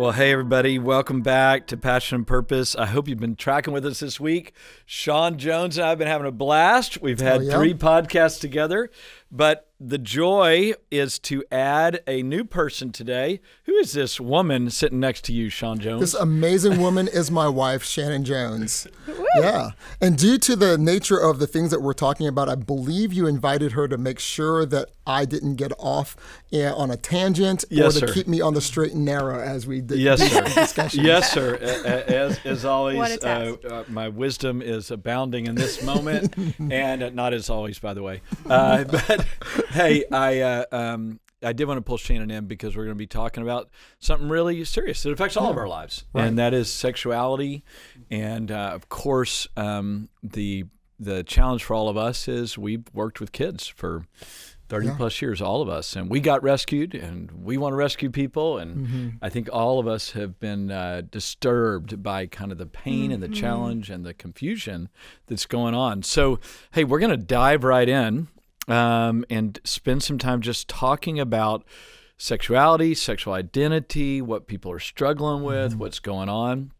Well, hey, everybody, welcome back to Passion and Purpose. I hope you've been tracking with us this week. Sean Jones and I have been having a blast. We've had oh, yeah? three podcasts together, but the joy is to add a new person today. Who is this woman sitting next to you, Sean Jones? This amazing woman is my wife, Shannon Jones. yeah. And due to the nature of the things that we're talking about, I believe you invited her to make sure that I didn't get off on a tangent yes, or to sir. keep me on the straight and narrow as we did yes, sir. discussion. Yes, sir. As, as always, uh, uh, my wisdom is abounding in this moment, and uh, not as always, by the way. Uh, but hey, I uh, um, I did want to pull Shannon in because we're going to be talking about something really serious that affects all of our lives, right. and that is sexuality. And uh, of course, um, the the challenge for all of us is we've worked with kids for 30 yeah. plus years, all of us. And we got rescued and we want to rescue people. And mm-hmm. I think all of us have been uh, disturbed by kind of the pain mm-hmm. and the mm-hmm. challenge and the confusion that's going on. So, hey, we're going to dive right in um, and spend some time just talking about sexuality, sexual identity, what people are struggling with, mm-hmm. what's going on.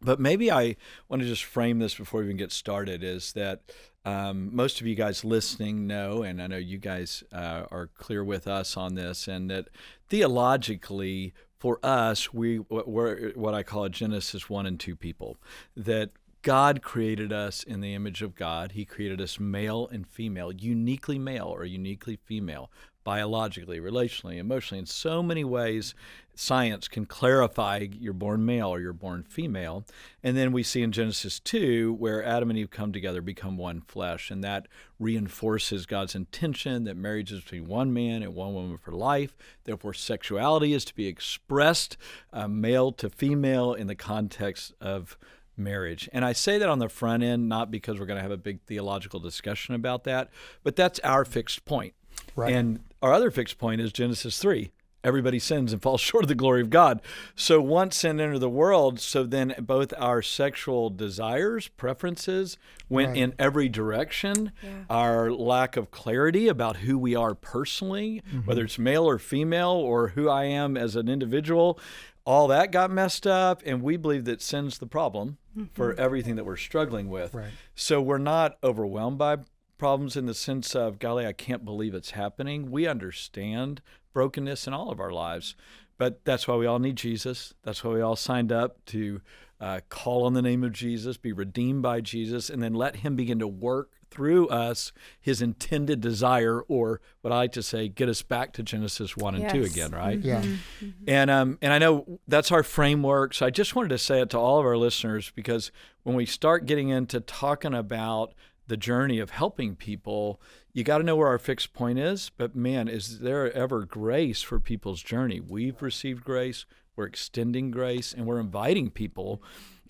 But maybe I want to just frame this before we even get started is that um, most of you guys listening know, and I know you guys uh, are clear with us on this, and that theologically, for us, we we're what I call a Genesis one and two people. That God created us in the image of God. He created us male and female, uniquely male or uniquely female, biologically, relationally, emotionally. In so many ways, science can clarify you're born male or you're born female. And then we see in Genesis 2 where Adam and Eve come together, become one flesh. And that reinforces God's intention that marriage is between one man and one woman for life. Therefore, sexuality is to be expressed uh, male to female in the context of marriage. And I say that on the front end, not because we're going to have a big theological discussion about that, but that's our fixed point. Right. And our other fixed point is Genesis 3. Everybody sins and falls short of the glory of God. So once sin entered the world, so then both our sexual desires, preferences went right. in every direction. Yeah. Our lack of clarity about who we are personally, mm-hmm. whether it's male or female, or who I am as an individual, all that got messed up. And we believe that sin's the problem mm-hmm. for everything that we're struggling with. Right. So we're not overwhelmed by problems in the sense of, golly, I can't believe it's happening. We understand brokenness in all of our lives. But that's why we all need Jesus. That's why we all signed up to uh, call on the name of Jesus, be redeemed by Jesus, and then let Him begin to work through us His intended desire, or what I like to say, get us back to Genesis one and yes. two again, right? Yeah. Mm-hmm. And um, and I know that's our framework. So I just wanted to say it to all of our listeners because when we start getting into talking about the journey of helping people, you got to know where our fixed point is. But man, is there ever grace for people's journey? We've received grace, we're extending grace, and we're inviting people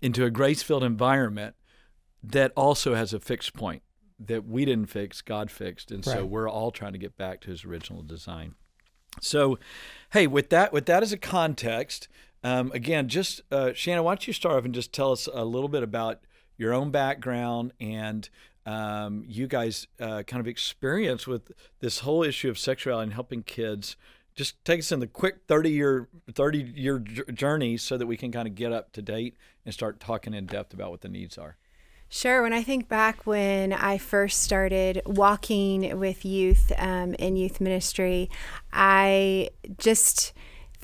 into a grace filled environment that also has a fixed point that we didn't fix, God fixed. And right. so we're all trying to get back to his original design. So, hey, with that, with that as a context, um, again, just uh, Shannon, why don't you start off and just tell us a little bit about your own background and um, you guys uh, kind of experience with this whole issue of sexuality and helping kids just take us in the quick 30 year 30 year journey so that we can kind of get up to date and start talking in depth about what the needs are Sure. When I think back when I first started walking with youth um, in youth ministry, I just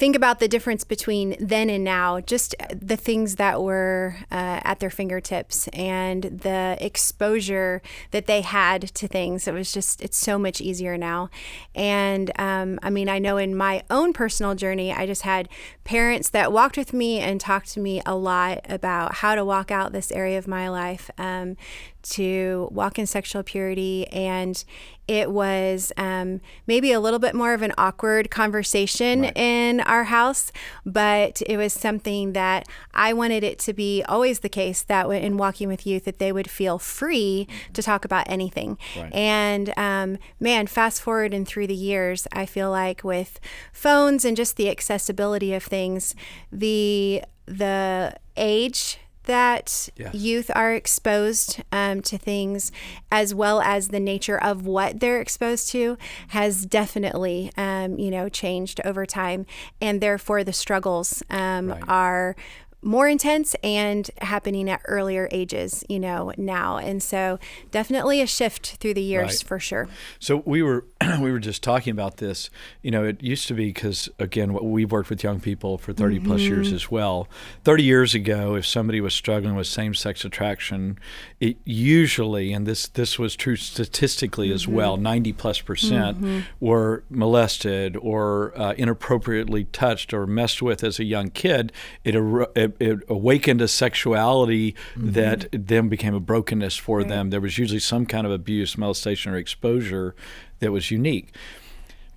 think about the difference between then and now, just the things that were uh, at their fingertips and the exposure that they had to things. It was just, it's so much easier now. And um, I mean, I know in my own personal journey, I just had parents that walked with me and talked to me a lot about how to walk out this area of my life. Um, to walk in sexual purity and it was um, maybe a little bit more of an awkward conversation right. in our house, but it was something that I wanted it to be always the case that in walking with youth that they would feel free to talk about anything. Right. And um, man, fast forward and through the years, I feel like with phones and just the accessibility of things, the the age that youth are exposed um, to things as well as the nature of what they're exposed to has definitely um, you know changed over time and therefore the struggles um, right. are more intense and happening at earlier ages, you know, now. And so definitely a shift through the years right. for sure. So we were we were just talking about this. You know, it used to be because again, we've worked with young people for 30 mm-hmm. plus years as well. 30 years ago, if somebody was struggling with same-sex attraction, it usually and this this was true statistically mm-hmm. as well, 90 plus percent mm-hmm. were molested or uh, inappropriately touched or messed with as a young kid. It, it it, awakened a sexuality mm-hmm. that then became a brokenness for right. them. There was usually some kind of abuse, molestation, or exposure that was unique.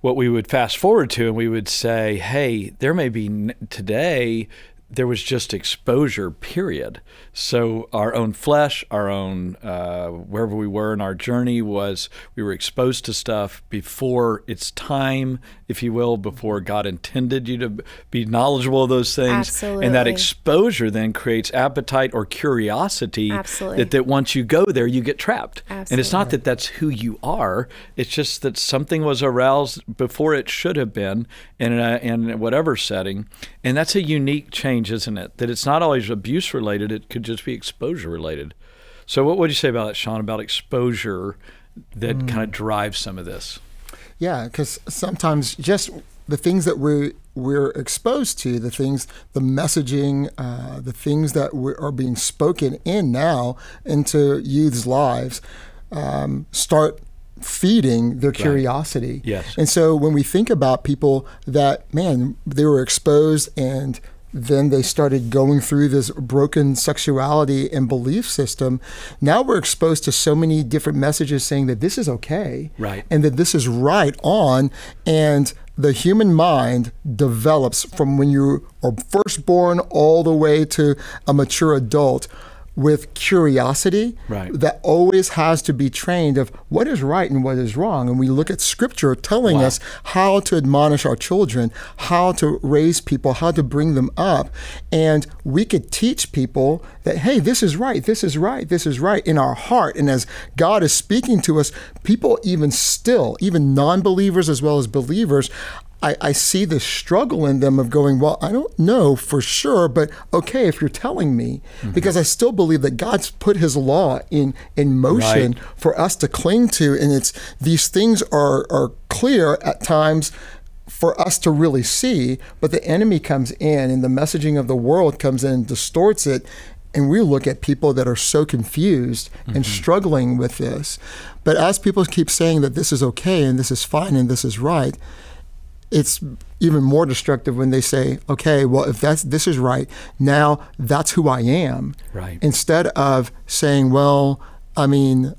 What we would fast forward to, and we would say, hey, there may be today there was just exposure, period. So our own flesh, our own uh, wherever we were in our journey was we were exposed to stuff before its time, if you will, before God intended you to be knowledgeable of those things. Absolutely. And that exposure then creates appetite or curiosity. Absolutely. That, that once you go there, you get trapped. Absolutely. And it's not that that's who you are. It's just that something was aroused before it should have been in, a, in whatever setting. And that's a unique change, isn't it? That it's not always abuse related, it could just be exposure related. So, what would you say about that, Sean, about exposure that mm. kind of drives some of this? Yeah, because sometimes just the things that we we're exposed to, the things, the messaging, uh, the things that are being spoken in now into youth's lives, um, start feeding their curiosity. Right. Yes. And so when we think about people that, man, they were exposed and then they started going through this broken sexuality and belief system. Now we're exposed to so many different messages saying that this is okay. Right. And that this is right on. And the human mind develops from when you are first born all the way to a mature adult with curiosity right. that always has to be trained of what is right and what is wrong. And we look at scripture telling wow. us how to admonish our children, how to raise people, how to bring them up. And we could teach people that, hey, this is right, this is right, this is right in our heart. And as God is speaking to us, people even still, even non believers as well as believers, I, I see the struggle in them of going, well, I don't know for sure, but okay, if you're telling me, mm-hmm. because I still believe that God's put his law in, in motion right. for us to cling to. And it's these things are, are clear at times for us to really see, but the enemy comes in and the messaging of the world comes in and distorts it. And we look at people that are so confused mm-hmm. and struggling with this. But as people keep saying that this is okay and this is fine and this is right, it's even more destructive when they say, okay, well, if that's this is right, now that's who I am. Right. Instead of saying, well, I mean,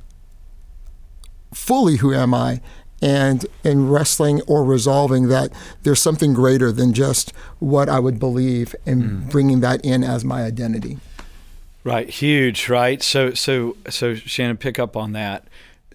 fully who am I? And in wrestling or resolving that there's something greater than just what I would believe and mm. bringing that in as my identity. Right, huge, right? So, so, so, Shannon, pick up on that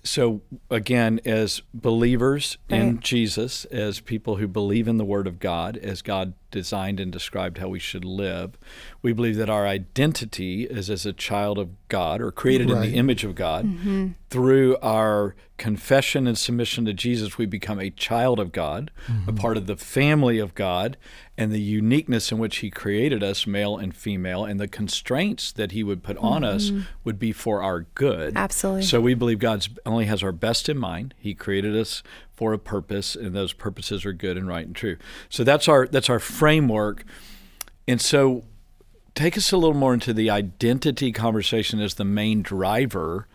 so again as believers right. in jesus as people who believe in the word of god as god designed and described how we should live we believe that our identity is as a child of god or created right. in the image of god mm-hmm. through our confession and submission to jesus we become a child of god mm-hmm. a part of the family of god and the uniqueness in which he created us, male and female, and the constraints that he would put mm-hmm. on us mm-hmm. would be for our good. Absolutely. So we believe God only has our best in mind. He created us for a purpose, and those purposes are good and right and true. So that's our that's our framework. And so take us a little more into the identity conversation as the main driver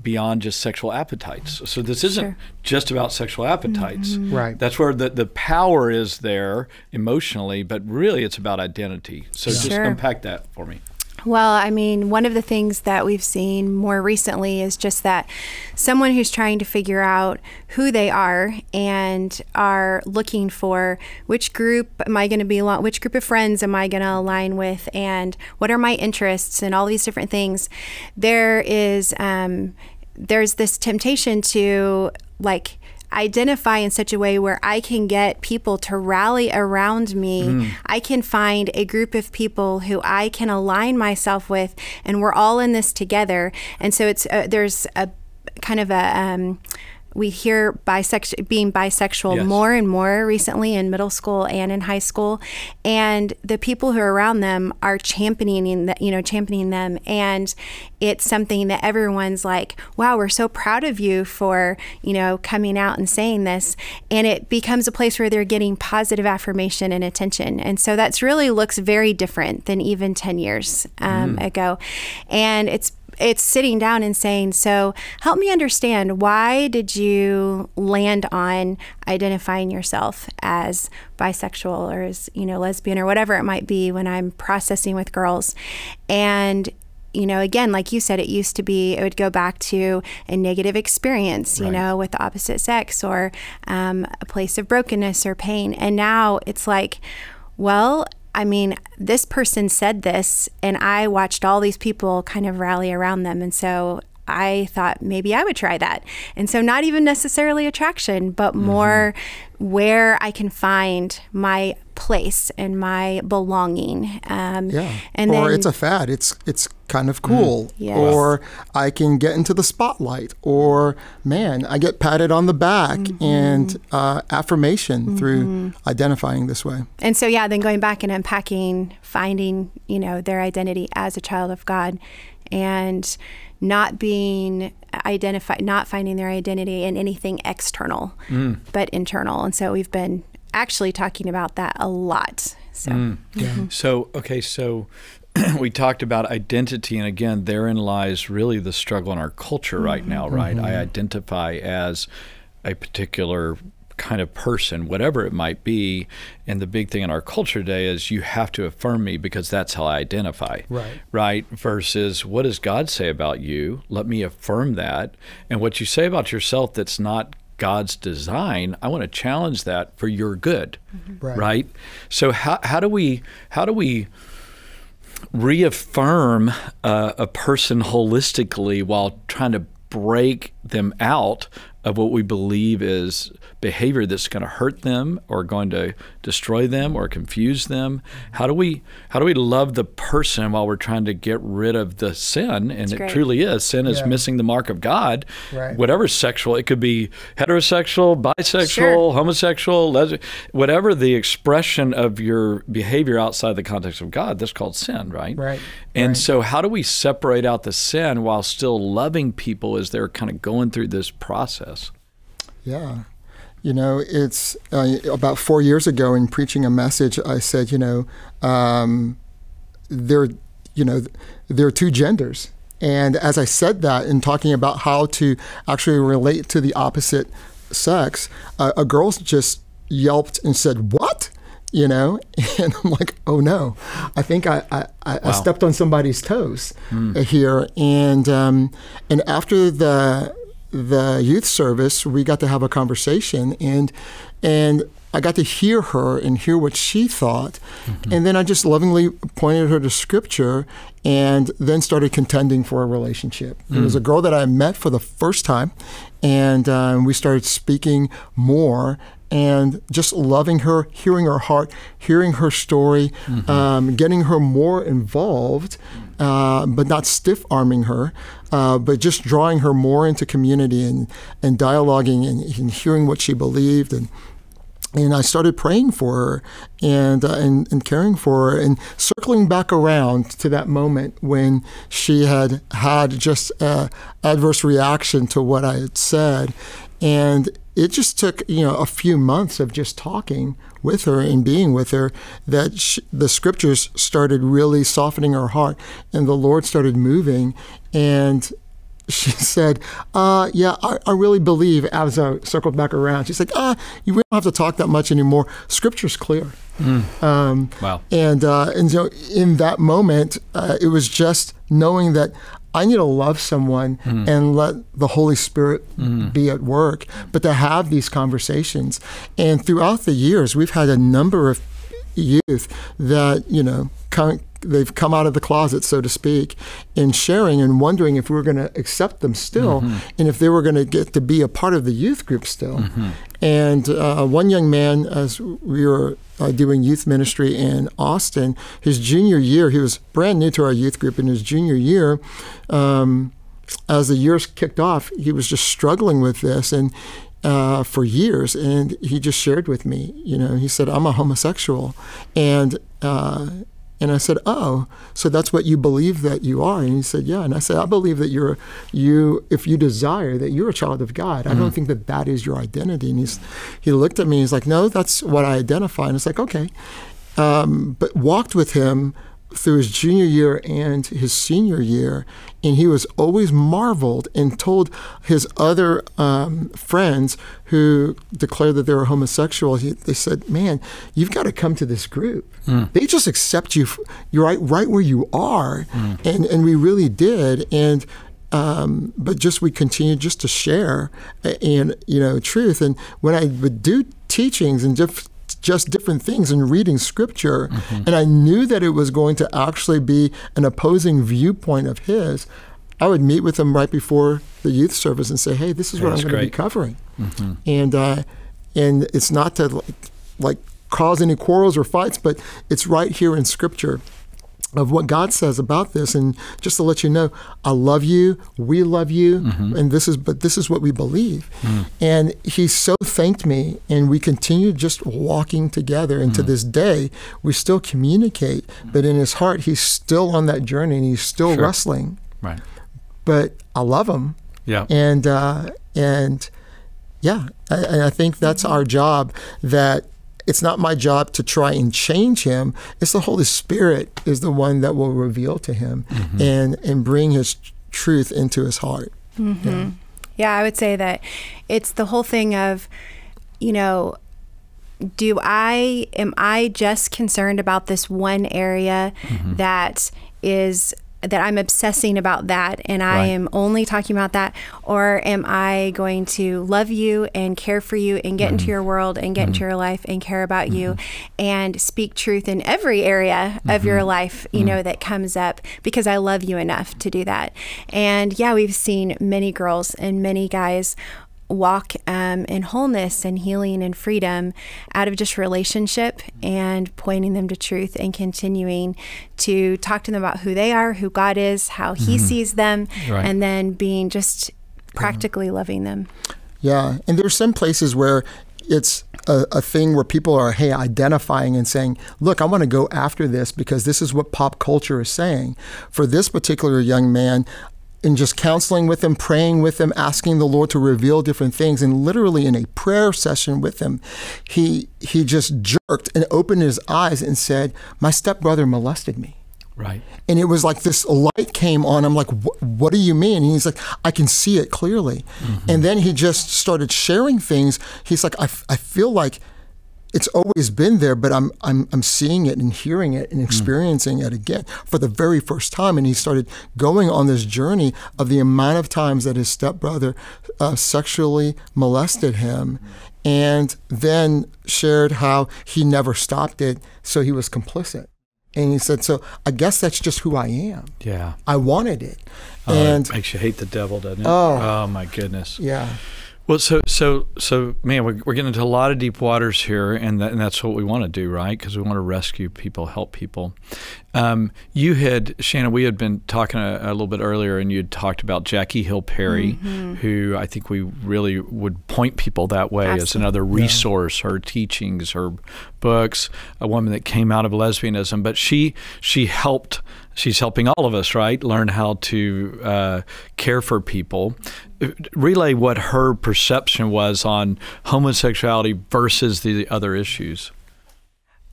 beyond just sexual appetites. So this isn't sure. just about sexual appetites. Mm-hmm. Right. That's where the, the power is there emotionally, but really it's about identity. So yeah. just sure. unpack that for me. Well, I mean, one of the things that we've seen more recently is just that someone who's trying to figure out who they are and are looking for which group am I going to be which group of friends am I going to align with, and what are my interests, and all these different things. There is, um, there's this temptation to like identify in such a way where I can get people to rally around me. Mm. I can find a group of people who I can align myself with, and we're all in this together. And so it's uh, there's a kind of a um, we hear bisexual being bisexual yes. more and more recently in middle school and in high school. And the people who are around them are championing that you know championing them. And it's something that everyone's like wow we're so proud of you for you know coming out and saying this. And it becomes a place where they're getting positive affirmation and attention. And so that's really looks very different than even 10 years um, mm. ago. And it's it's sitting down and saying, so help me understand why did you land on identifying yourself as bisexual or as, you know, lesbian or whatever it might be when I'm processing with girls. And you know, again, like you said, it used to be, it would go back to a negative experience, you right. know, with the opposite sex or um, a place of brokenness or pain. And now it's like, well, I mean, this person said this, and I watched all these people kind of rally around them. And so I thought maybe I would try that. And so, not even necessarily attraction, but mm-hmm. more where I can find my place and my belonging. Um, yeah. And or then, it's a fad. It's it's kind of cool. Mm, yes. Or I can get into the spotlight. Or man, I get patted on the back mm-hmm. and uh, affirmation mm-hmm. through identifying this way. And so yeah, then going back and unpacking, finding you know their identity as a child of God, and not being identified, not finding their identity in anything external, mm. but internal. And so we've been actually talking about that a lot. So, mm. mm-hmm. so okay, so we talked about identity, and again, therein lies really the struggle in our culture right mm-hmm. now, right? Mm-hmm. I identify as a particular kind of person, whatever it might be. And the big thing in our culture today is you have to affirm me because that's how I identify. Right. Right. Versus what does God say about you? Let me affirm that. And what you say about yourself that's not God's design, I want to challenge that for your good. Mm-hmm. Right. right. So how how do we how do we reaffirm uh, a person holistically while trying to break them out of what we believe is behavior that's going to hurt them or going to destroy them or confuse them how do we how do we love the person while we're trying to get rid of the sin and that's it great. truly is sin is missing the mark of god right. whatever sexual it could be heterosexual bisexual sure. homosexual lesbian whatever the expression of your behavior outside the context of god that's called sin right right and right. so how do we separate out the sin while still loving people as they're kind of going through this process yeah you know, it's uh, about four years ago in preaching a message, I said, you know, um, there, you know, there are two genders. And as I said that in talking about how to actually relate to the opposite sex, uh, a girl just yelped and said, "What?" You know, and I'm like, "Oh no, I think I I, I wow. stepped on somebody's toes mm. here." And um, and after the the youth service, we got to have a conversation, and and I got to hear her and hear what she thought, mm-hmm. and then I just lovingly pointed her to scripture, and then started contending for a relationship. Mm. It was a mm. girl that I met for the first time, and um, we started speaking more and just loving her, hearing her heart, hearing her story, mm-hmm. um, getting her more involved, uh, but not stiff arming her, uh, but just drawing her more into community and, and dialoguing and, and hearing what she believed and and I started praying for her and, uh, and, and caring for her and circling back around to that moment when she had had just an adverse reaction to what I had said. And it just took you know a few months of just talking with her and being with her that she, the scriptures started really softening her heart and the lord started moving and she said, uh, "Yeah, I, I, really believe." As I circled back around, she's like, "Ah, you don't have to talk that much anymore. Scripture's clear." Mm. Um, wow. And uh, and so in that moment, uh, it was just knowing that I need to love someone mm. and let the Holy Spirit mm. be at work, but to have these conversations. And throughout the years, we've had a number of youth that you know come, they've come out of the closet, so to speak, in sharing and wondering if we are going to accept them still, mm-hmm. and if they were going to get to be a part of the youth group still. Mm-hmm. And uh, one young man, as we were uh, doing youth ministry in Austin, his junior year, he was brand new to our youth group. In his junior year, um, as the years kicked off, he was just struggling with this, and uh, for years, and he just shared with me. You know, he said, "I'm a homosexual," and uh, and I said, "Oh, so that's what you believe that you are?" And he said, "Yeah." And I said, "I believe that you're you if you desire that you're a child of God. Mm-hmm. I don't mm-hmm. think that that is your identity." And he's he looked at me. He's like, "No, that's what I identify." And it's like, "Okay," um, but walked with him through his junior year and his senior year, and he was always marveled and told his other um, friends who declared that they were homosexual. He, they said, "Man, you've got to come to this group. Mm. They just accept you. You're right, right where you are." Mm. And and we really did. And um, but just we continued just to share and you know truth. And when I would do teachings and just just different things and reading scripture. Mm-hmm. And I knew that it was going to actually be an opposing viewpoint of his. I would meet with him right before the youth service and say, "Hey, this is what I'm going to be covering," mm-hmm. and uh, and it's not to like, like cause any quarrels or fights, but it's right here in Scripture of what God says about this. And just to let you know, I love you, we love you, mm-hmm. and this is but this is what we believe. Mm. And he so thanked me and we continue just walking together. And mm. to this day, we still communicate, but in his heart he's still on that journey and he's still sure. wrestling. Right. But I love him. Yeah. And uh, and yeah, I, I think that's our job that it's not my job to try and change him. It's the Holy Spirit is the one that will reveal to him mm-hmm. and and bring his truth into his heart. Mm-hmm. Yeah. yeah, I would say that it's the whole thing of, you know, do I am I just concerned about this one area mm-hmm. that is that I'm obsessing about that and I right. am only talking about that? Or am I going to love you and care for you and get mm-hmm. into your world and get mm-hmm. into your life and care about mm-hmm. you and speak truth in every area of your mm-hmm. life, you know, mm-hmm. that comes up because I love you enough to do that. And yeah, we've seen many girls and many guys walk um, in wholeness and healing and freedom out of just relationship and pointing them to truth and continuing to talk to them about who they are, who God is, how He mm-hmm. sees them, right. and then being just practically loving them. Yeah. And there's some places where it's a, a, thing where people are, hey, identifying and saying, look, I want to go after this because this is what pop culture is saying. For this particular young man, in just counseling with him, praying with him, asking the Lord to reveal different things, and literally in a prayer session with him, he he just jerked and opened his eyes and said, "My stepbrother molested me." Right. And it was like this light came on. I'm like, what do you mean? And he's like, I can see it clearly. Mm-hmm. And then he just started sharing things. He's like, I, I feel like it's always been there, but I'm I'm I'm seeing it and hearing it and hmm. experiencing mm. it again for the very first time. And he started going on this journey of the amount of times that his stepbrother uh, sexually molested him, and then shared how he never stopped it, so he was complicit. And he said, "So I guess that's just who I am. Yeah, I wanted it." Oh, and it makes you hate the devil, doesn't it? Oh, oh my goodness. Yeah. Well, so so so, man, we're, we're getting into a lot of deep waters here, and, that, and that's what we want to do, right? Because we want to rescue people, help people. Um, you had Shannon, we had been talking a, a, little bit earlier, and you had talked about Jackie Hill Perry, mm-hmm. who I think we really would point people that way Absolutely. as another resource. Yeah. Her teachings, her books, a woman that came out of lesbianism, but she she helped she's helping all of us, right? Learn how to uh, care for people. Relay what her perception was on homosexuality versus the other issues.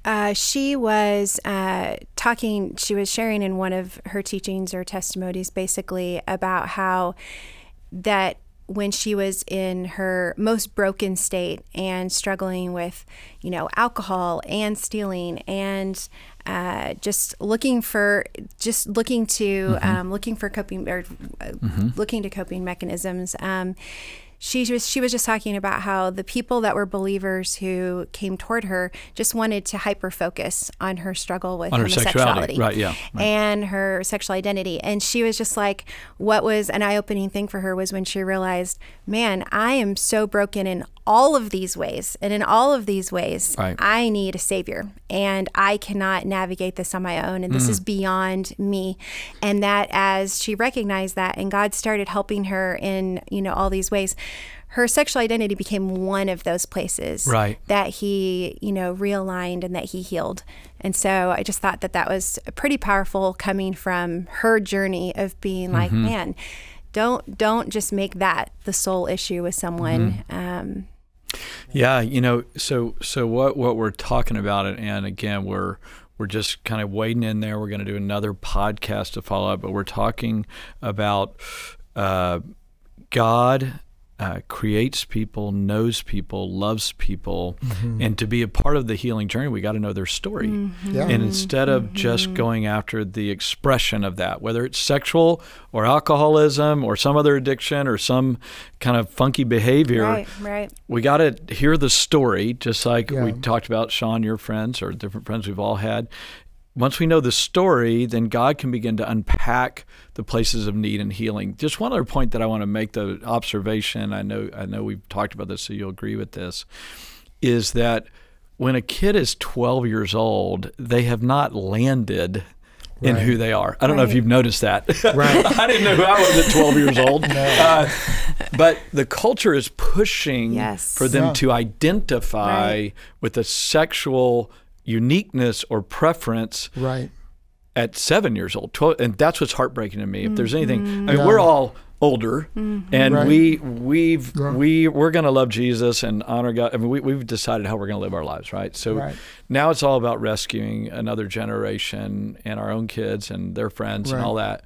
Uh, she was uh, talking, she was sharing in one of her teachings or testimonies basically about how that when she was in her most broken state and struggling with, you know, alcohol and stealing and uh, just looking for just looking to mm-hmm. um, looking for coping or uh, mm-hmm. looking to coping mechanisms. Um, she was she was just talking about how the people that were believers who came toward her just wanted to hyper focus on her struggle with on homosexuality, right? Yeah, right. and her sexual identity. And she was just like, what was an eye opening thing for her was when she realized, man, I am so broken in all of these ways, and in all of these ways, right. I need a savior, and I cannot navigate this on my own, and this mm. is beyond me. And that as she recognized that, and God started helping her in you know all these ways her sexual identity became one of those places right. that he, you know, realigned and that he healed. And so I just thought that that was pretty powerful coming from her journey of being like, mm-hmm. man, don't don't just make that the sole issue with someone. Mm-hmm. Um, yeah, you know, so so what what we're talking about, and again, we're we're just kind of wading in there. We're going to do another podcast to follow up, but we're talking about uh, God uh, creates people, knows people, loves people, mm-hmm. and to be a part of the healing journey, we got to know their story. Mm-hmm. Yeah. And instead of mm-hmm. just going after the expression of that, whether it's sexual or alcoholism or some other addiction or some kind of funky behavior, right, right. we got to hear the story, just like yeah. we talked about Sean, your friends, or different friends we've all had, once we know the story, then God can begin to unpack the places of need and healing. Just one other point that I want to make the observation, I know I know we've talked about this so you'll agree with this, is that when a kid is 12 years old, they have not landed in right. who they are. I don't right. know if you've noticed that. Right. I didn't know who I was at 12 years old. no. uh, but the culture is pushing yes. for them yeah. to identify right. with a sexual uniqueness or preference right at seven years old 12 and that's what's heartbreaking to me if there's anything i mean yeah. we're all older mm-hmm. and right. we we've yeah. we we're going to love jesus and honor god i mean we, we've decided how we're going to live our lives right so right. now it's all about rescuing another generation and our own kids and their friends right. and all that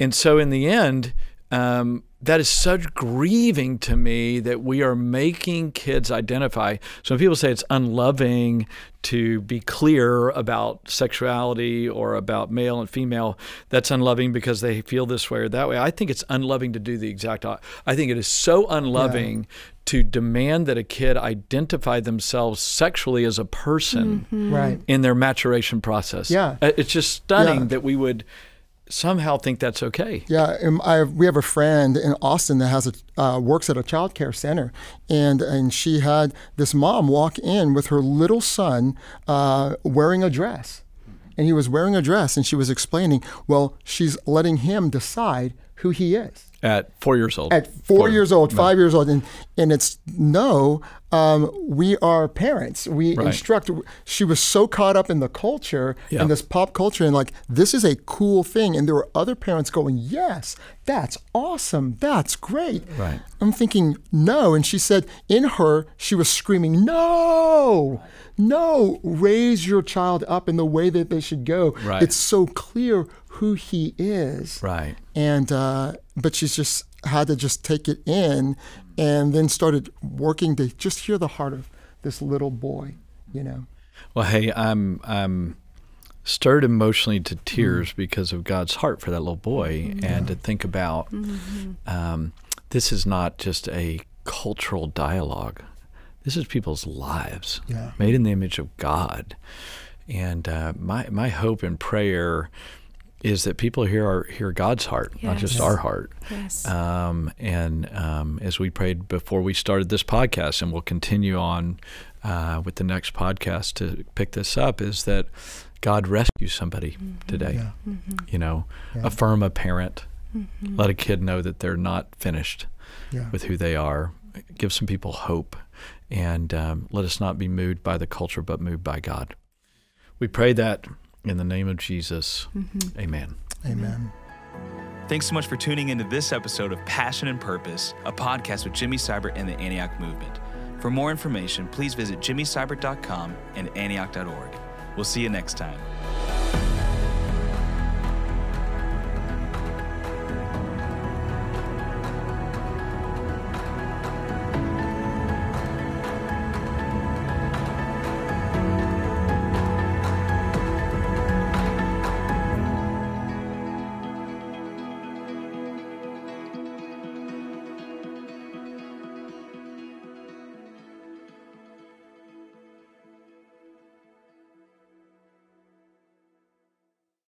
and so in the end um, that is such grieving to me that we are making kids identify. So when people say it's unloving to be clear about sexuality or about male and female, that's unloving because they feel this way or that way. I think it's unloving to do the exact. I think it is so unloving yeah. to demand that a kid identify themselves sexually as a person mm-hmm. right. in their maturation process. Yeah, it's just stunning yeah. that we would somehow think that's okay. Yeah, have, we have a friend in Austin that has a uh, works at a child care center, and and she had this mom walk in with her little son uh, wearing a dress, and he was wearing a dress, and she was explaining, well, she's letting him decide who he is at four years old. At four, four. years old, five years old, and and it's no. Um, we are parents. We right. instruct. She was so caught up in the culture yeah. and this pop culture, and like this is a cool thing. And there were other parents going, "Yes, that's awesome. That's great." Right. I'm thinking, no. And she said, in her, she was screaming, "No, no! Raise your child up in the way that they should go. Right. It's so clear who he is. Right. And uh, but she's just had to just take it in, and then started working to just hear the heart of this little boy. You know. Well, hey, I'm I'm stirred emotionally to tears mm because of God's heart for that little boy, mm and to think about mm-hmm. um, this is not just a cultural dialogue. This is people's lives, yeah. made in the image of God. And uh, my my hope and prayer is that people hear our, hear God's heart, yes. not just our heart. Yes. Um, and um, as we prayed before we started this podcast, and we'll continue on uh, with the next podcast to pick this up, is that God rescue somebody mm-hmm. today. Yeah. Mm-hmm. You know, yeah. affirm a parent, mm-hmm. let a kid know that they're not finished yeah. with who they are. Give some people hope, and um, let us not be moved by the culture, but moved by God. We pray that in the name of Jesus, mm-hmm. amen. Amen. Thanks so much for tuning into this episode of Passion and Purpose, a podcast with Jimmy Seibert and the Antioch Movement. For more information, please visit jimmyseibert.com and antioch.org. We'll see you next time.